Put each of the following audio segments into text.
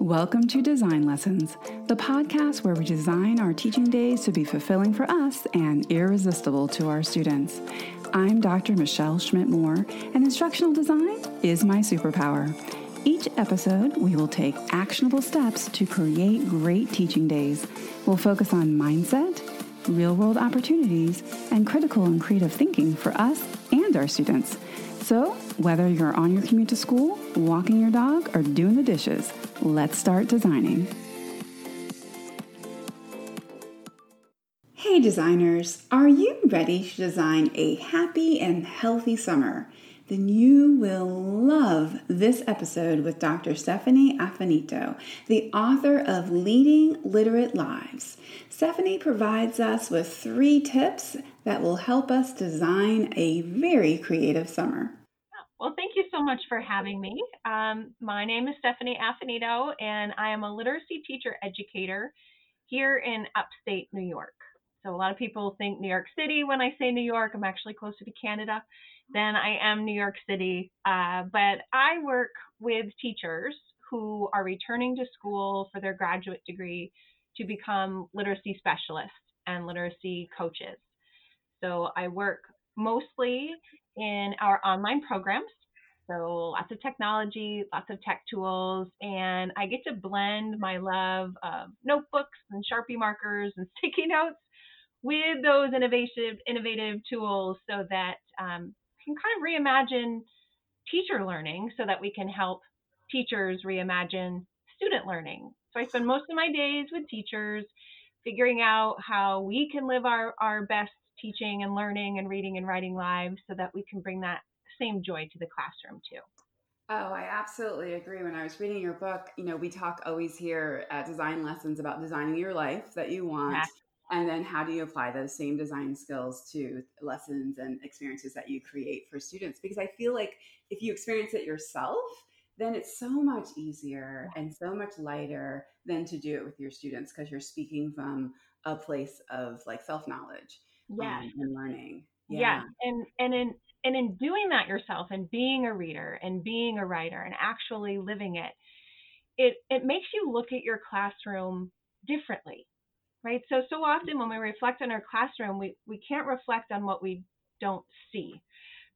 Welcome to Design Lessons, the podcast where we design our teaching days to be fulfilling for us and irresistible to our students. I'm Dr. Michelle Schmidt Moore, and instructional design is my superpower. Each episode, we will take actionable steps to create great teaching days. We'll focus on mindset, real world opportunities, and critical and creative thinking for us and our students. So, whether you're on your commute to school, walking your dog, or doing the dishes, let's start designing. Hey, designers, are you ready to design a happy and healthy summer? Then you will love this episode with Dr. Stephanie Affinito, the author of Leading Literate Lives. Stephanie provides us with three tips that will help us design a very creative summer. Well, thank you so much for having me. Um, my name is Stephanie Affinito, and I am a literacy teacher educator here in upstate New York. So, a lot of people think New York City when I say New York. I'm actually closer to Canada than I am New York City. Uh, but I work with teachers who are returning to school for their graduate degree to become literacy specialists and literacy coaches. So I work mostly in our online programs. So lots of technology, lots of tech tools, and I get to blend my love of notebooks and Sharpie markers and sticky notes with those innovative innovative tools so that um, can kind of reimagine teacher learning so that we can help teachers reimagine student learning. So I spend most of my days with teachers figuring out how we can live our, our best teaching and learning and reading and writing lives so that we can bring that same joy to the classroom too. Oh, I absolutely agree. When I was reading your book, you know, we talk always here at Design Lessons about designing your life that you want. Yeah. And then how do you apply those same design skills to lessons and experiences that you create for students? Because I feel like if you experience it yourself, then it's so much easier and so much lighter than to do it with your students because you're speaking from a place of like self knowledge yeah. Um, and learning. Yeah. yeah. And and in and in doing that yourself and being a reader and being a writer and actually living it, it it makes you look at your classroom differently. Right? So so often when we reflect on our classroom, we, we can't reflect on what we don't see.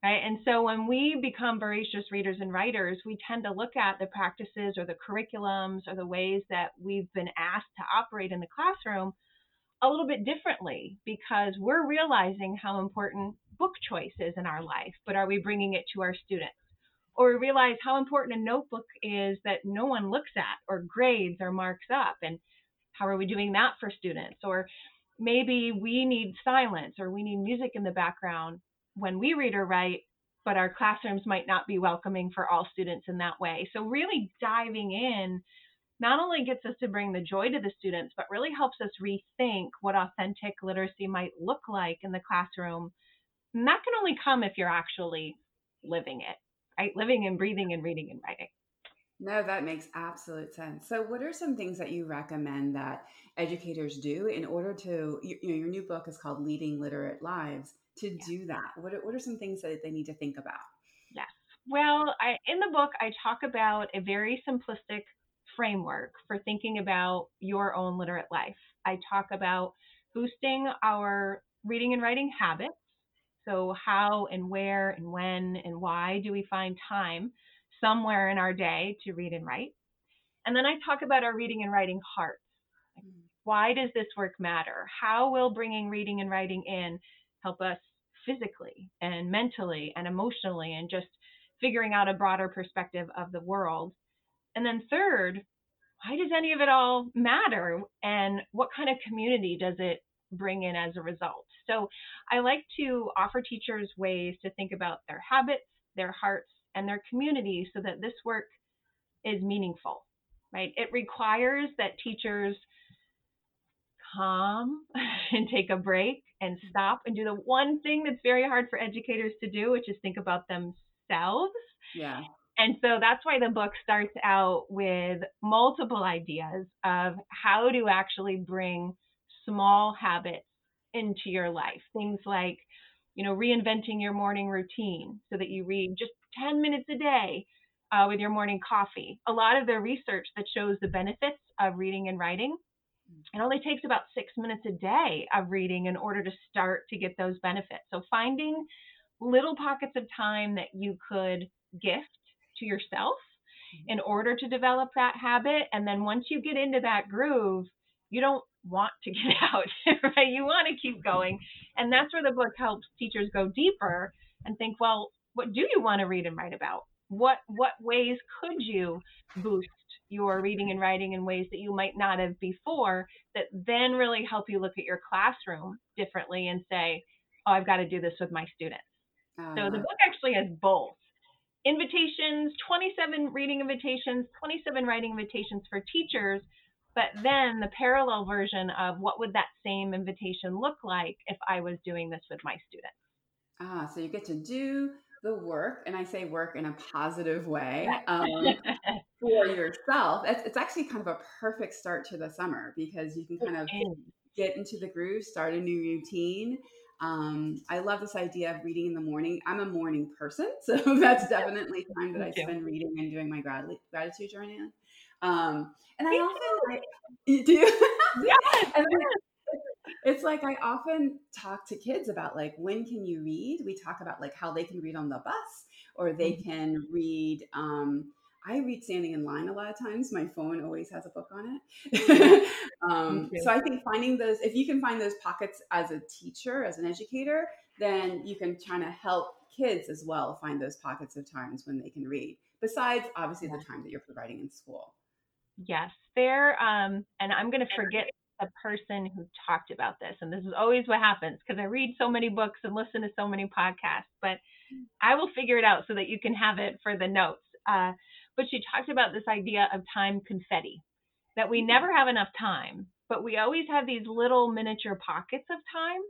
Right? And so when we become voracious readers and writers, we tend to look at the practices or the curriculums or the ways that we've been asked to operate in the classroom a little bit differently because we're realizing how important book choice is in our life, but are we bringing it to our students? Or we realize how important a notebook is that no one looks at, or grades or marks up, and how are we doing that for students? Or maybe we need silence or we need music in the background when we read or write, but our classrooms might not be welcoming for all students in that way. So, really diving in not only gets us to bring the joy to the students, but really helps us rethink what authentic literacy might look like in the classroom. And that can only come if you're actually living it, right? Living and breathing and reading and writing. No, that makes absolute sense. So, what are some things that you recommend that educators do in order to, you know, your new book is called Leading Literate Lives. To yeah. do that, what are, what are some things that they need to think about? Yes. Well, I, in the book, I talk about a very simplistic framework for thinking about your own literate life. I talk about boosting our reading and writing habits. So, how and where and when and why do we find time somewhere in our day to read and write? And then I talk about our reading and writing hearts. Hmm. why does this work matter? How will bringing reading and writing in help us physically and mentally and emotionally and just figuring out a broader perspective of the world? And then third, why does any of it all matter? And what kind of community does it bring in as a result? So I like to offer teachers ways to think about their habits, their hearts, and their community so that this work is meaningful, right? It requires that teachers calm and take a break and mm-hmm. stop and do the one thing that's very hard for educators to do, which is think about themselves. Yeah. And so that's why the book starts out with multiple ideas of how to actually bring small habits into your life. Things like, you know, reinventing your morning routine so that you read just 10 minutes a day uh, with your morning coffee. A lot of the research that shows the benefits of reading and writing, it only takes about six minutes a day of reading in order to start to get those benefits. So finding little pockets of time that you could gift to yourself in order to develop that habit. And then once you get into that groove, you don't want to get out, right? You want to keep going. And that's where the book helps teachers go deeper and think, well, what do you want to read and write about? What what ways could you boost your reading and writing in ways that you might not have before that then really help you look at your classroom differently and say, oh, I've got to do this with my students. Uh, so the uh. book actually has both invitations, 27 reading invitations, 27 writing invitations for teachers, but then the parallel version of what would that same invitation look like if I was doing this with my students. Ah, so you get to do the work, and I say work in a positive way um, for yourself. It's, it's, actually kind of a perfect start to the summer because you can kind of get into the groove, start a new routine. Um, I love this idea of reading in the morning. I'm a morning person, so that's definitely time that I spend reading and doing my gratitude journey. Um, and I often I, you do. yes. and it's like I often talk to kids about like when can you read? We talk about like how they can read on the bus or they mm-hmm. can read um, I read standing in line a lot of times. My phone always has a book on it. um, so I think finding those, if you can find those pockets as a teacher, as an educator, then you can try to help kids as well find those pockets of times when they can read. Besides, obviously, the time that you're providing in school. Yes, there. Um, and I'm going to forget the person who talked about this. And this is always what happens because I read so many books and listen to so many podcasts, but I will figure it out so that you can have it for the notes. Uh, but she talked about this idea of time confetti that we never have enough time, but we always have these little miniature pockets of time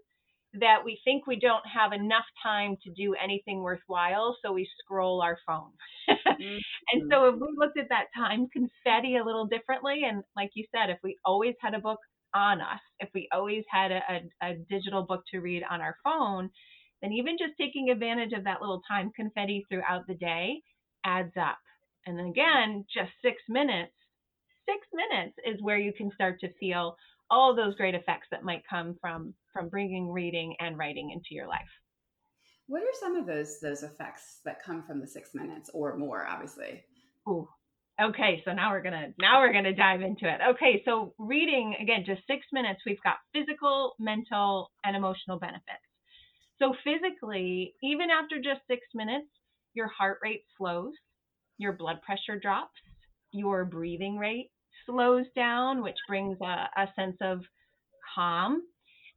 that we think we don't have enough time to do anything worthwhile, so we scroll our phone. mm-hmm. And so if we looked at that time confetti a little differently, and like you said, if we always had a book on us, if we always had a, a, a digital book to read on our phone, then even just taking advantage of that little time confetti throughout the day adds up. And again, just six minutes, six minutes is where you can start to feel all those great effects that might come from from bringing reading and writing into your life. What are some of those those effects that come from the six minutes or more? Obviously. Ooh. Okay, so now we're gonna now we're gonna dive into it. Okay, so reading again, just six minutes. We've got physical, mental, and emotional benefits. So physically, even after just six minutes, your heart rate slows, your blood pressure drops, your breathing rate slows down, which brings a, a sense of calm,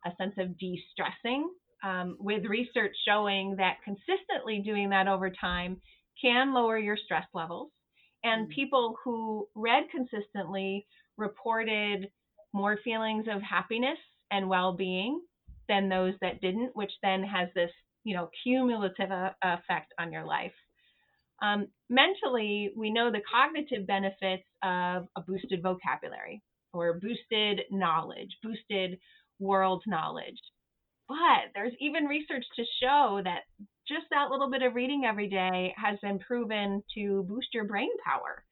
a sense of de stressing, um, with research showing that consistently doing that over time can lower your stress levels. And mm. people who read consistently reported more feelings of happiness and well being than those that didn't, which then has this you know cumulative uh, effect on your life. Um, mentally, we know the cognitive benefits of a boosted vocabulary or boosted knowledge, boosted world knowledge. But there's even research to show that just that little bit of reading every day has been proven to boost your brain power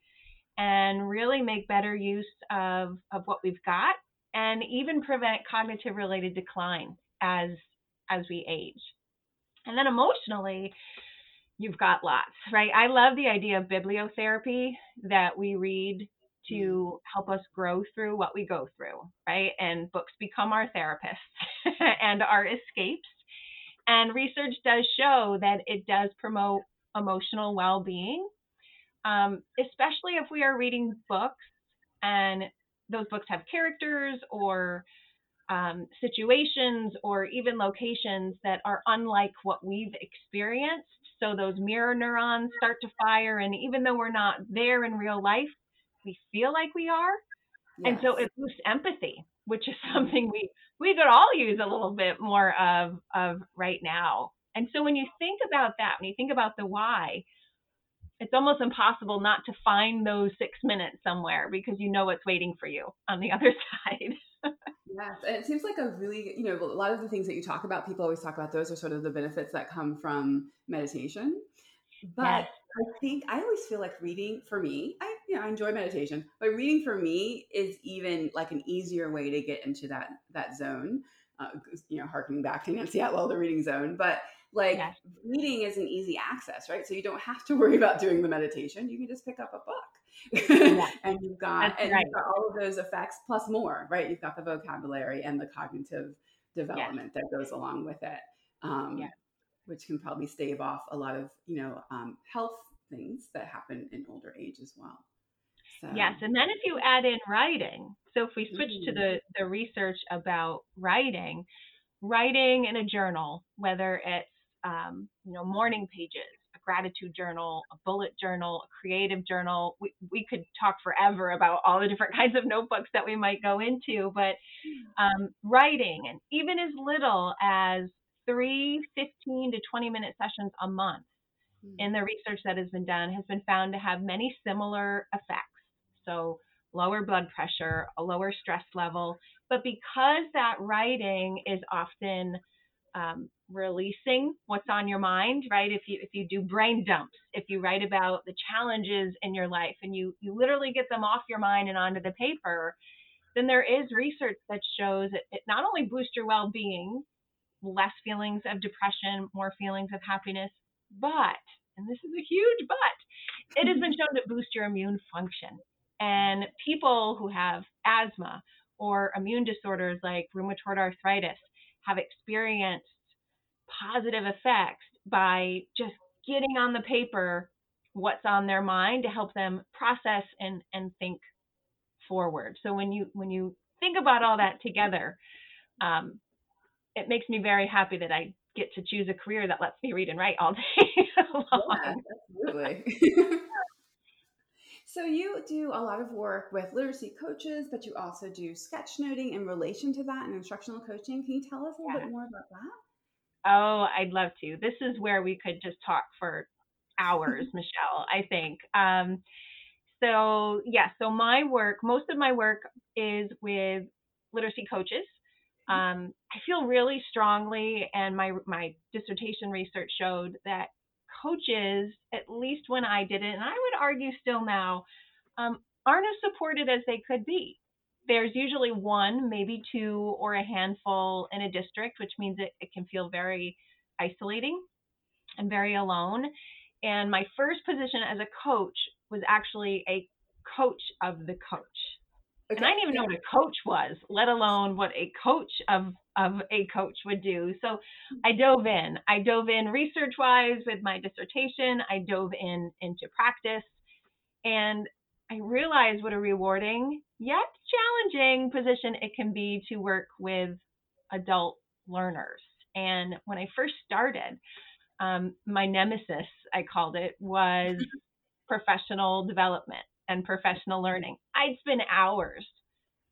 and really make better use of, of what we've got and even prevent cognitive related decline as as we age. And then emotionally, you've got lots, right? I love the idea of bibliotherapy that we read to mm-hmm. help us grow through what we go through, right? And books become our therapists and our escapes. And research does show that it does promote emotional well being, um, especially if we are reading books and those books have characters or um, situations or even locations that are unlike what we've experienced so those mirror neurons start to fire. And even though we're not there in real life, we feel like we are. Yes. And so it boosts empathy, which is something we, we could all use a little bit more of, of right now. And so when you think about that, when you think about the why, it's almost impossible not to find those six minutes somewhere because you know what's waiting for you on the other side. Yes, and it seems like a really, you know, a lot of the things that you talk about, people always talk about those are sort of the benefits that come from meditation. But yes. I think I always feel like reading for me, I you know, I enjoy meditation, but reading for me is even like an easier way to get into that that zone. Uh, you know, harkening back to Nancie Atwell, the reading zone, but like yes. reading is an easy access, right? So you don't have to worry about doing the meditation. You can just pick up a book. Yeah. and you've got and right. you've got all of those effects plus more, right? You've got the vocabulary and the cognitive development yes. that goes along with it. Um, yeah. which can probably stave off a lot of, you know, um, health things that happen in older age as well. So. Yes, and then if you add in writing, so if we switch mm-hmm. to the the research about writing, writing in a journal, whether it's um, you know, morning pages, a gratitude journal, a bullet journal, a creative journal. We, we could talk forever about all the different kinds of notebooks that we might go into, but um, writing, and even as little as three 15 to 20 minute sessions a month hmm. in the research that has been done has been found to have many similar effects. So, lower blood pressure, a lower stress level. But because that writing is often um, releasing what's on your mind right? If you if you do brain dumps if you write about the challenges in your life and you you literally get them off your mind and onto the paper then there is research that shows that it not only boosts your well-being less feelings of depression more feelings of happiness but and this is a huge but it has been shown to boost your immune function. And people who have asthma or immune disorders like rheumatoid arthritis have experienced positive effects by just getting on the paper what's on their mind to help them process and, and think forward. So when you when you think about all that together, um, it makes me very happy that I get to choose a career that lets me read and write all day. Yeah, absolutely. so you do a lot of work with literacy coaches, but you also do sketchnoting in relation to that and instructional coaching. Can you tell us a little yeah. bit more about that? Oh, I'd love to. This is where we could just talk for hours, Michelle, I think. Um, so, yeah, so my work, most of my work is with literacy coaches. Mm-hmm. Um, I feel really strongly, and my, my dissertation research showed that coaches, at least when I did it, and I would argue still now, um, aren't as supported as they could be there's usually one, maybe two, or a handful in a district, which means it, it can feel very isolating and very alone. And my first position as a coach was actually a coach of the coach. Okay. And I didn't even know what a coach was, let alone what a coach of of a coach would do. So I dove in. I dove in research wise with my dissertation. I dove in into practice. And I realized what a rewarding yet challenging position it can be to work with adult learners. And when I first started, um, my nemesis, I called it, was professional development and professional learning. I'd spend hours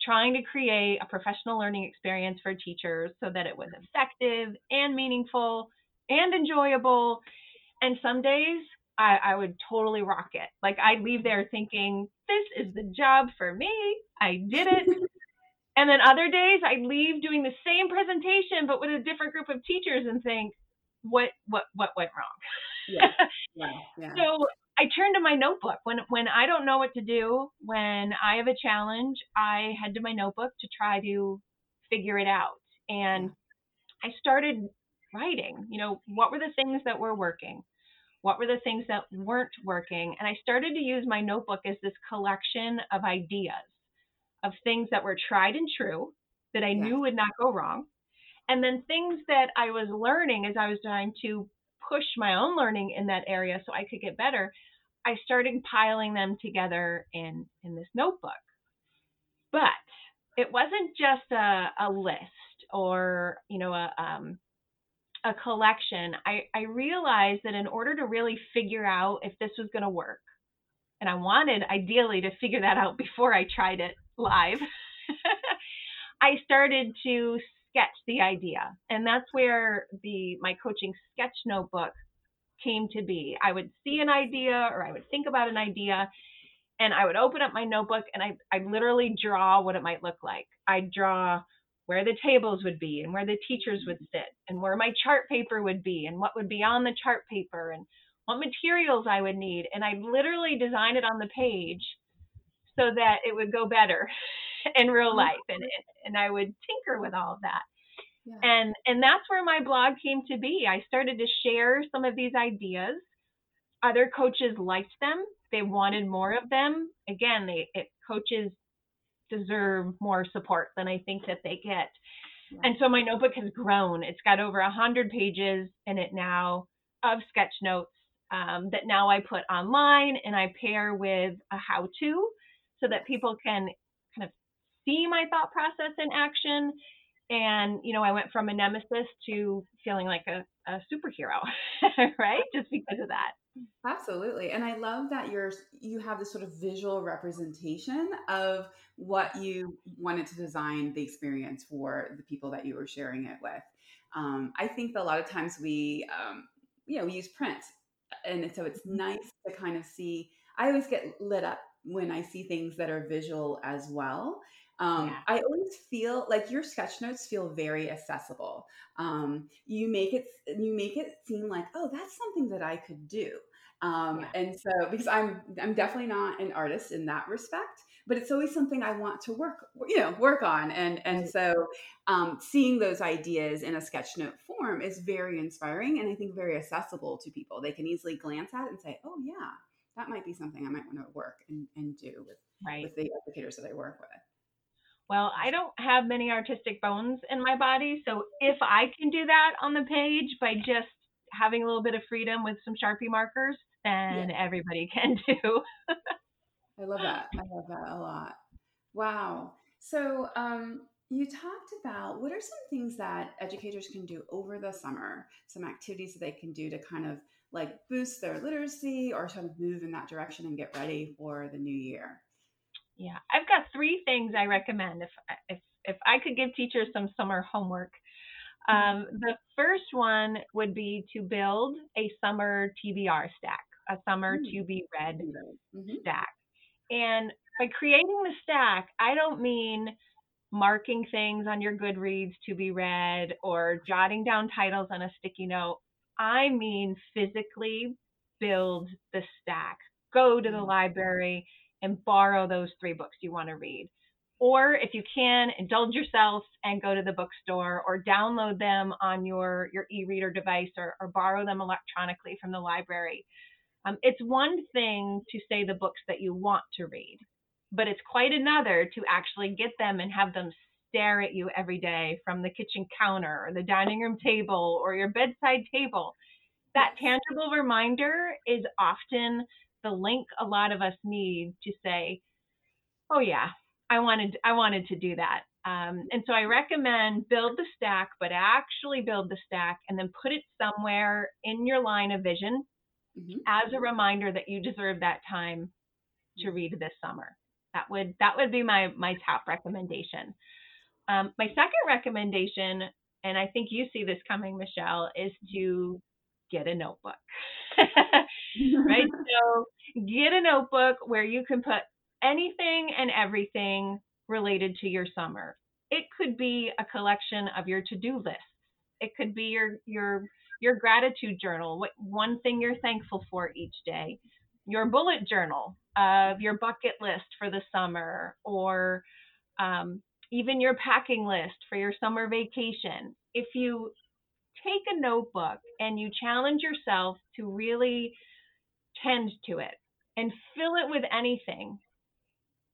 trying to create a professional learning experience for teachers so that it was effective and meaningful and enjoyable. And some days I, I would totally rock it. Like I'd leave there thinking, this is the job for me. I did it. and then other days I'd leave doing the same presentation but with a different group of teachers and think, what what what went wrong? Yeah. yeah, yeah. so I turn to my notebook when when I don't know what to do, when I have a challenge, I head to my notebook to try to figure it out. And I started writing, you know, what were the things that were working? What were the things that weren't working? And I started to use my notebook as this collection of ideas of things that were tried and true that I yeah. knew would not go wrong. And then things that I was learning as I was trying to push my own learning in that area so I could get better. I started piling them together in, in this notebook. But it wasn't just a, a list or, you know, a, um, a collection, I, I realized that in order to really figure out if this was going to work, and I wanted ideally to figure that out before I tried it live, I started to sketch the idea. And that's where the my coaching sketch notebook came to be. I would see an idea or I would think about an idea and I would open up my notebook and I I literally draw what it might look like. I'd draw where the tables would be and where the teachers would sit and where my chart paper would be and what would be on the chart paper and what materials I would need, and I literally design it on the page so that it would go better in real mm-hmm. life, and and I would tinker with all of that. Yeah. And and that's where my blog came to be. I started to share some of these ideas. Other coaches liked them. They wanted more of them. Again, they it, coaches deserve more support than I think that they get. Yeah. And so my notebook has grown. It's got over a hundred pages in it now of sketch notes um, that now I put online and I pair with a how-to so that people can kind of see my thought process in action. And you know, I went from a nemesis to feeling like a, a superhero, right? Just because of that. Absolutely. And I love that you're you have this sort of visual representation of what you wanted to design the experience for the people that you were sharing it with. Um, I think that a lot of times we um, you know, we use print. And so it's mm-hmm. nice to kind of see I always get lit up when I see things that are visual as well. Um, yeah. I always feel like your sketch notes feel very accessible. Um, you make it you make it seem like oh that's something that I could do. Um, yeah. And so because I'm I'm definitely not an artist in that respect, but it's always something I want to work you know work on. And and so um, seeing those ideas in a sketch note form is very inspiring and I think very accessible to people. They can easily glance at it and say oh yeah that might be something I might want to work and, and do with right. with the educators that I work with well, I don't have many artistic bones in my body. So if I can do that on the page by just having a little bit of freedom with some Sharpie markers, then yeah. everybody can do. I love that. I love that a lot. Wow. So, um, you talked about what are some things that educators can do over the summer, some activities that they can do to kind of like boost their literacy or sort of move in that direction and get ready for the new year? Yeah, I've got three things I recommend if if if I could give teachers some summer homework. Um, the first one would be to build a summer TBR stack, a summer mm-hmm. to be read mm-hmm. stack. And by creating the stack, I don't mean marking things on your Goodreads to be read or jotting down titles on a sticky note. I mean physically build the stack. Go to the mm-hmm. library, and borrow those three books you want to read. Or if you can, indulge yourself and go to the bookstore or download them on your, your e reader device or, or borrow them electronically from the library. Um, it's one thing to say the books that you want to read, but it's quite another to actually get them and have them stare at you every day from the kitchen counter or the dining room table or your bedside table. That tangible reminder is often the link a lot of us need to say, oh yeah, I wanted I wanted to do that. Um, and so I recommend build the stack, but actually build the stack and then put it somewhere in your line of vision mm-hmm. as a reminder that you deserve that time to read this summer. That would that would be my my top recommendation. Um, my second recommendation, and I think you see this coming, Michelle, is to get a notebook. right? So get a notebook where you can put anything and everything related to your summer. It could be a collection of your to-do lists. It could be your your your gratitude journal, what one thing you're thankful for each day. Your bullet journal of your bucket list for the summer, or um, even your packing list for your summer vacation. If you take a notebook and you challenge yourself to really tend to it and fill it with anything,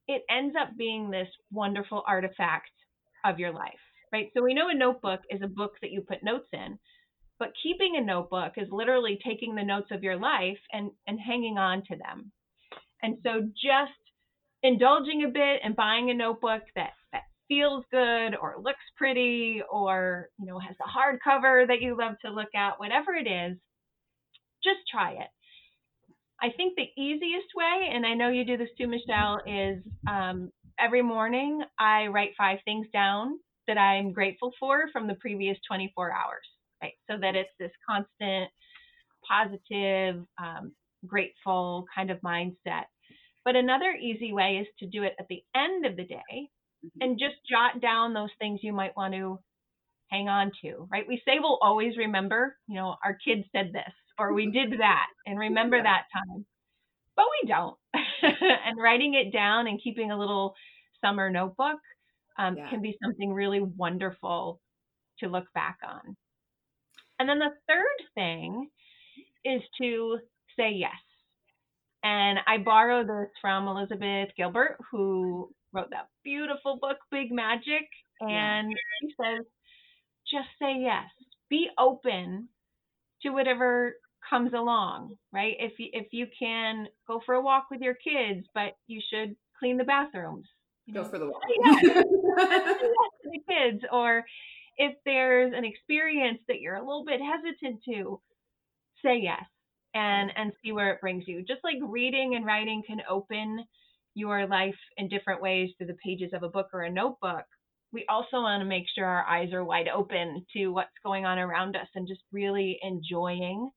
it ends up being this wonderful artifact of your life, right? So we know a notebook is a book that you put notes in, but keeping a notebook is literally taking the notes of your life and, and hanging on to them. And so just indulging a bit and buying a notebook that, feels good or looks pretty or you know has a hardcover that you love to look at whatever it is just try it i think the easiest way and i know you do this too michelle is um, every morning i write five things down that i'm grateful for from the previous 24 hours right so that it's this constant positive um, grateful kind of mindset but another easy way is to do it at the end of the day. And just jot down those things you might want to hang on to, right? We say we'll always remember, you know, our kids said this, or we did that and remember that time. But we don't. and writing it down and keeping a little summer notebook um, yeah. can be something really wonderful to look back on. And then the third thing is to say yes. And I borrow this from Elizabeth Gilbert, who wrote that beautiful book, Big Magic. And she says, just say yes. Be open to whatever comes along, right? If you, if you can go for a walk with your kids, but you should clean the bathrooms. Go for the walk. Yes. the kids. Or if there's an experience that you're a little bit hesitant to, say yes and and see where it brings you. Just like reading and writing can open your life in different ways through the pages of a book or a notebook. We also want to make sure our eyes are wide open to what's going on around us and just really enjoying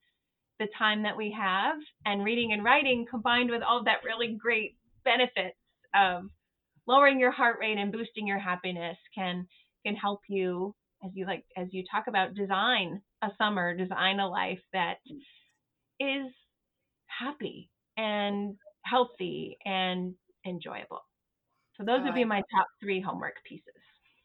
the time that we have and reading and writing combined with all that really great benefits of lowering your heart rate and boosting your happiness can can help you as you like as you talk about design a summer design a life that is happy and healthy and enjoyable. So those oh, would be my top three homework pieces.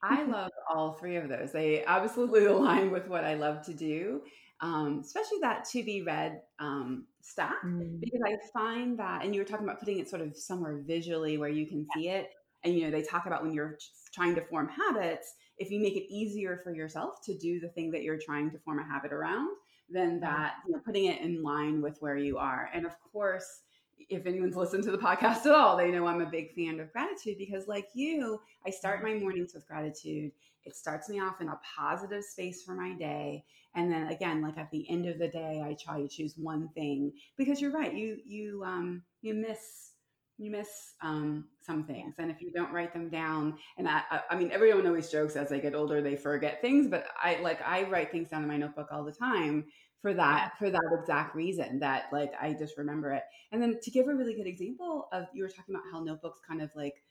I love all three of those. They absolutely align with what i love to do um, especially that to be read um, stack mm. because i find that and you were talking about putting it sort of somewhere visually where you can yeah. see it and you know they talk about when you're trying to form habits if you make it easier for yourself to do the thing that you're trying to form a habit around then that you know putting it in line with where you are. And of course if anyone's listened to the podcast at all they know i'm a big fan of gratitude because like you i start my mornings with gratitude. It starts me off in a positive space for my day. And then again like at the end of the day i try to choose one thing because you're right you you um you miss you miss um, some things. And if you don't write them down and I, I mean everyone always jokes as they get older they forget things but i like i write things down in my notebook all the time for that for that exact reason that like i just remember it. And then to give a really good example of you were talking about how notebooks kind of like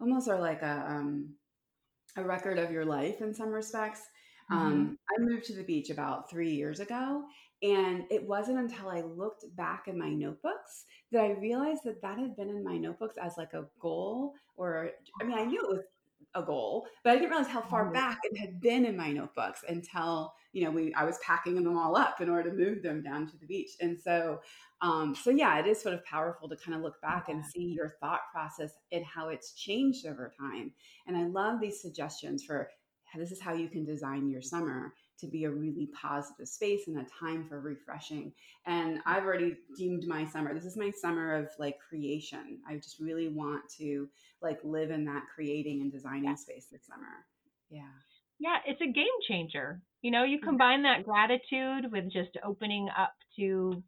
almost are like a um a record of your life in some respects. Mm-hmm. um i moved to the beach about three years ago and it wasn't until I looked back in my notebooks that I realized that that had been in my notebooks as like a goal, or I mean, I knew it was a goal, but I didn't realize how far back it had been in my notebooks until you know we I was packing them all up in order to move them down to the beach. And so, um, so yeah, it is sort of powerful to kind of look back and see your thought process and how it's changed over time. And I love these suggestions for this is how you can design your summer to be a really positive space and a time for refreshing. And I've already deemed my summer. This is my summer of like creation. I just really want to like live in that creating and designing yeah. space this summer. Yeah. Yeah, it's a game changer. You know, you mm-hmm. combine that gratitude with just opening up to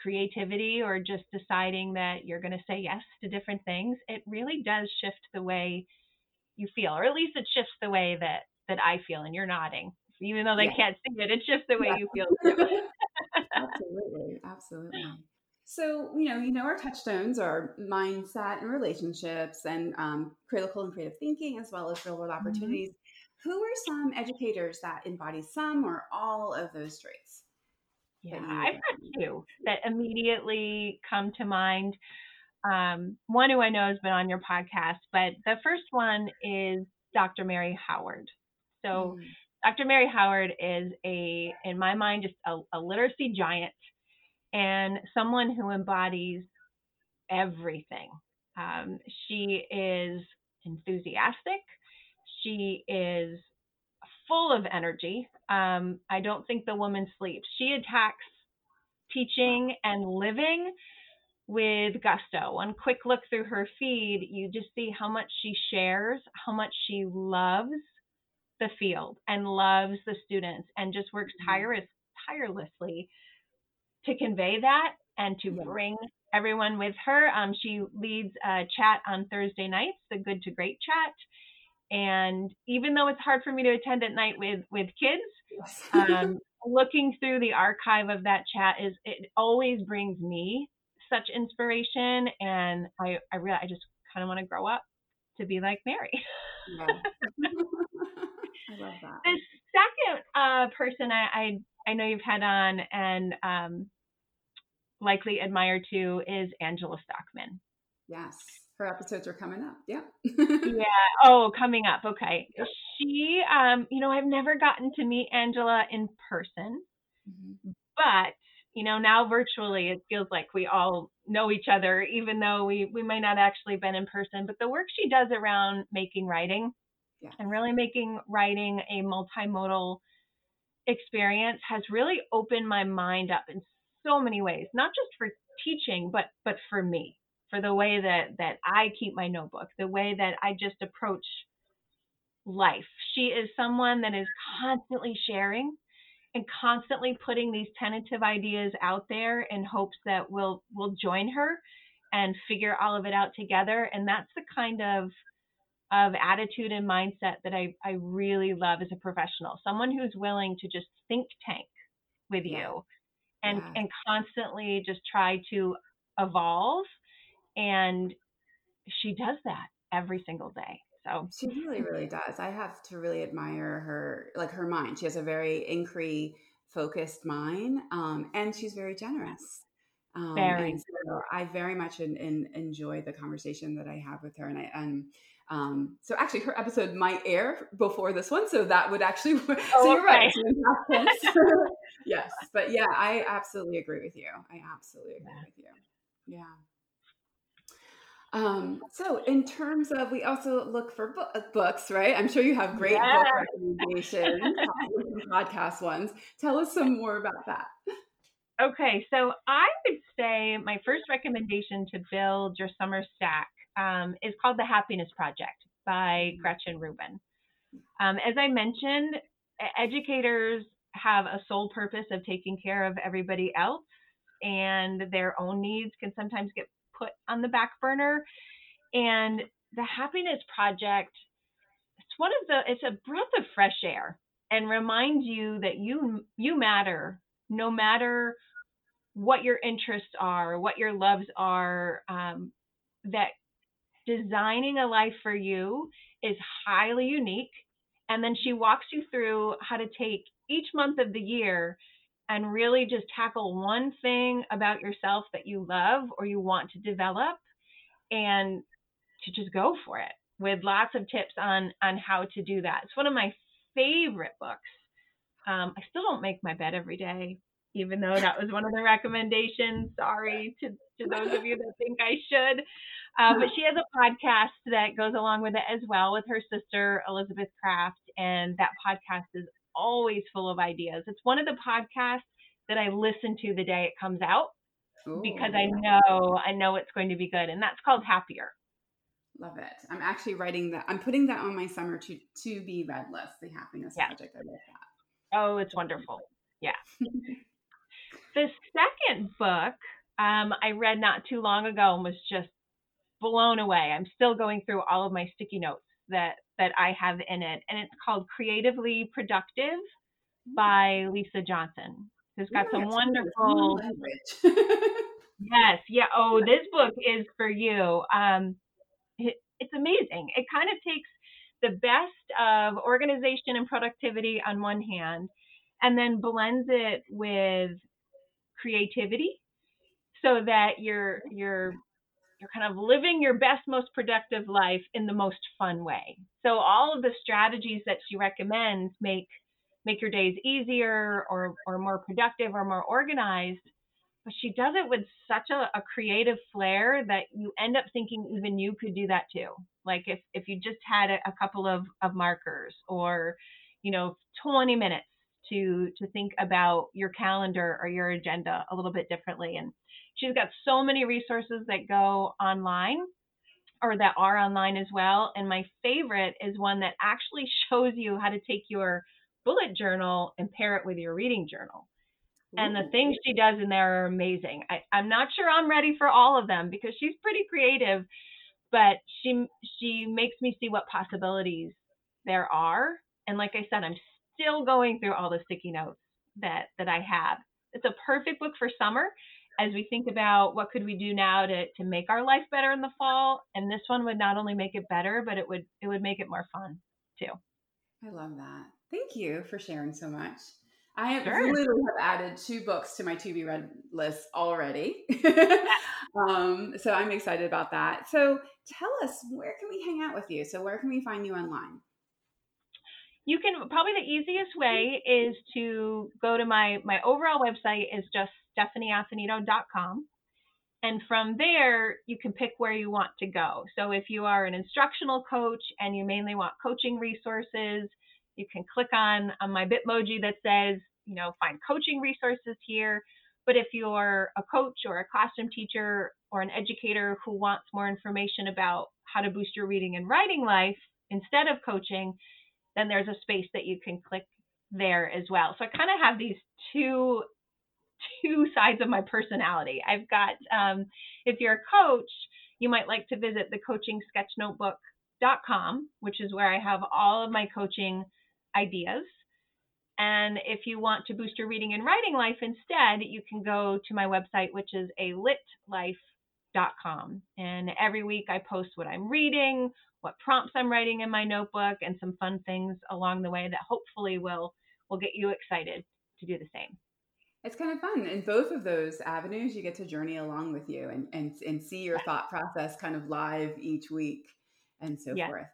creativity or just deciding that you're going to say yes to different things. It really does shift the way you feel, or at least it shifts the way that that I feel. And you're nodding even though they yeah. can't see it. It's just the way yeah. you feel. absolutely, absolutely. So you know, you know, our touchstones are mindset and relationships, and um, critical and creative thinking, as well as real world mm-hmm. opportunities. Mm-hmm. Who are some educators that embody some or all of those traits? Yeah, I've got two that immediately come to mind. Um, one who I know has been on your podcast, but the first one is Dr. Mary Howard. So mm. Dr. Mary Howard is a, in my mind, just a, a literacy giant and someone who embodies everything. Um, she is enthusiastic. She is full of energy. Um, I don't think the woman sleeps. She attacks teaching and living with gusto. One quick look through her feed, you just see how much she shares, how much she loves the field and loves the students and just works mm-hmm. tireless, tirelessly to convey that and to bring everyone with her. Um, she leads a chat on Thursday nights, the Good to Great chat. And even though it's hard for me to attend at night with with kids, um, looking through the archive of that chat is it always brings me such inspiration, and I I really I just kind of want to grow up to be like Mary. Yeah. I love that. The second uh, person I, I I know you've had on and um, likely admire too is Angela Stockman. Yes, her episodes are coming up. Yeah. yeah. Oh, coming up. Okay. She, um, you know, I've never gotten to meet Angela in person, mm-hmm. but you know, now virtually it feels like we all know each other, even though we we might not actually been in person. But the work she does around making writing yeah. and really making writing a multimodal experience has really opened my mind up in so many ways, not just for teaching, but but for me, for the way that that I keep my notebook, the way that I just approach life. She is someone that is constantly sharing and constantly putting these tentative ideas out there in hopes that we'll we'll join her and figure all of it out together. And that's the kind of of attitude and mindset that I, I really love as a professional. Someone who's willing to just think tank with yeah. you and yeah. and constantly just try to evolve. And she does that every single day. So she really, really does. I have to really admire her, like her mind. She has a very inquiry focused mind, um, and she's very generous. Um, very. So I very much in, in, enjoy the conversation that I have with her, and I and um, so actually her episode might air before this one, so that would actually. Oh, so you're okay. right. yes, but yeah, I absolutely agree with you. I absolutely agree with you. Yeah. Um, so, in terms of, we also look for uh, books, right? I'm sure you have great book recommendations, podcast ones. Tell us some more about that. Okay, so I would say my first recommendation to build your summer stack um, is called The Happiness Project by mm-hmm. Gretchen Rubin. Um, as I mentioned, educators have a sole purpose of taking care of everybody else, and their own needs can sometimes get put on the back burner. And the Happiness Project, it's one of the, it's a breath of fresh air and reminds you that you you matter no matter what your interests are, what your loves are, um, that designing a life for you is highly unique. And then she walks you through how to take each month of the year and really just tackle one thing about yourself that you love or you want to develop and to just go for it with lots of tips on on how to do that. It's one of my favorite books. Um, I still don't make my bed every day, even though that was one of the recommendations. Sorry to, to those of you that think I should. Uh, but she has a podcast that goes along with it as well with her sister, Elizabeth Craft. And that podcast is always full of ideas. It's one of the podcasts that I listen to the day it comes out Ooh. because I know I know it's going to be good, and that's called Happier. Love it. I'm actually writing that. I'm putting that on my summer to to be read list. The Happiness yeah. Project. I love that. Oh, it's wonderful. Yeah. the second book um, I read not too long ago and was just blown away. I'm still going through all of my sticky notes that that I have in it, and it's called Creatively Productive mm. by Lisa Johnson, who's got some wonderful. yes, yeah. Oh, this book is for you. Um, it, it's amazing. It kind of takes the best of organization and productivity on one hand, and then blends it with creativity, so that you're you're you're kind of living your best, most productive life in the most fun way. So all of the strategies that she recommends make make your days easier or or more productive or more organized. But she does it with such a, a creative flair that you end up thinking even you could do that too. Like if if you just had a, a couple of, of markers or, you know, 20 minutes to to think about your calendar or your agenda a little bit differently and She's got so many resources that go online or that are online as well. And my favorite is one that actually shows you how to take your bullet journal and pair it with your reading journal. And the things she does in there are amazing. I, I'm not sure I'm ready for all of them because she's pretty creative, but she she makes me see what possibilities there are. And like I said, I'm still going through all the sticky notes that that I have. It's a perfect book for summer as we think about what could we do now to, to make our life better in the fall and this one would not only make it better but it would it would make it more fun too i love that thank you for sharing so much I have sure. literally have added two books to my to be read list already. um, so I'm excited about that. So tell us, where can we hang out with you? So where can we find you online? You can probably the easiest way mm-hmm. is to go to my my overall website is just stephanieaffinito.com. And from there, you can pick where you want to go. So if you are an instructional coach and you mainly want coaching resources, you can click on, on my Bitmoji that says, you know, find coaching resources here. But if you're a coach or a classroom teacher or an educator who wants more information about how to boost your reading and writing life instead of coaching, then there's a space that you can click there as well. So I kind of have these two two sides of my personality. I've got um, if you're a coach, you might like to visit the coachingsketchnotebook.com, which is where I have all of my coaching ideas. And if you want to boost your reading and writing life instead, you can go to my website, which is a litlife.com. And every week I post what I'm reading, what prompts I'm writing in my notebook, and some fun things along the way that hopefully will will get you excited to do the same. It's kind of fun. In both of those avenues, you get to journey along with you and and, and see your thought process kind of live each week and so forth.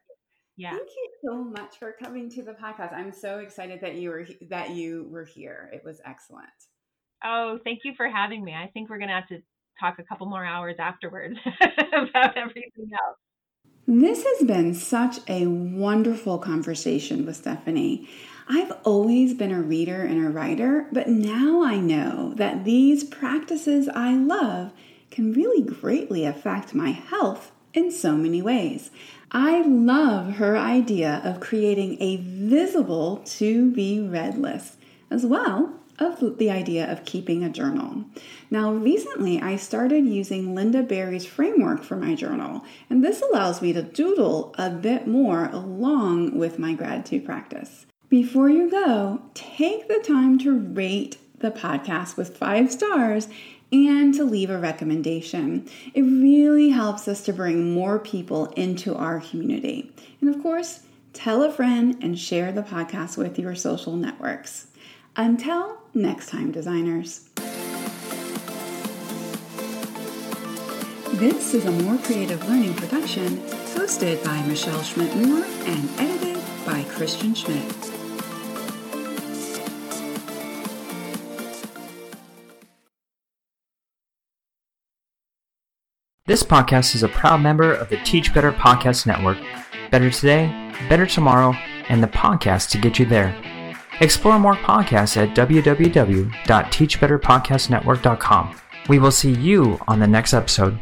Yeah. Thank you so much for coming to the podcast. I'm so excited that you were that you were here. It was excellent. Oh, thank you for having me. I think we're going to have to talk a couple more hours afterwards about everything else. This has been such a wonderful conversation with Stephanie. I've always been a reader and a writer, but now I know that these practices I love can really greatly affect my health in so many ways. I love her idea of creating a visible to be read list, as well of the idea of keeping a journal. Now, recently I started using Lynda Barry's framework for my journal, and this allows me to doodle a bit more along with my gratitude practice. Before you go, take the time to rate the podcast with five stars and to leave a recommendation. It really helps us to bring more people into our community. And of course, tell a friend and share the podcast with your social networks. Until next time, designers. This is a More Creative Learning production hosted by Michelle Schmidt Moore and edited by Christian Schmidt. This podcast is a proud member of the Teach Better Podcast Network. Better today, better tomorrow, and the podcast to get you there. Explore more podcasts at www.teachbetterpodcastnetwork.com. We will see you on the next episode.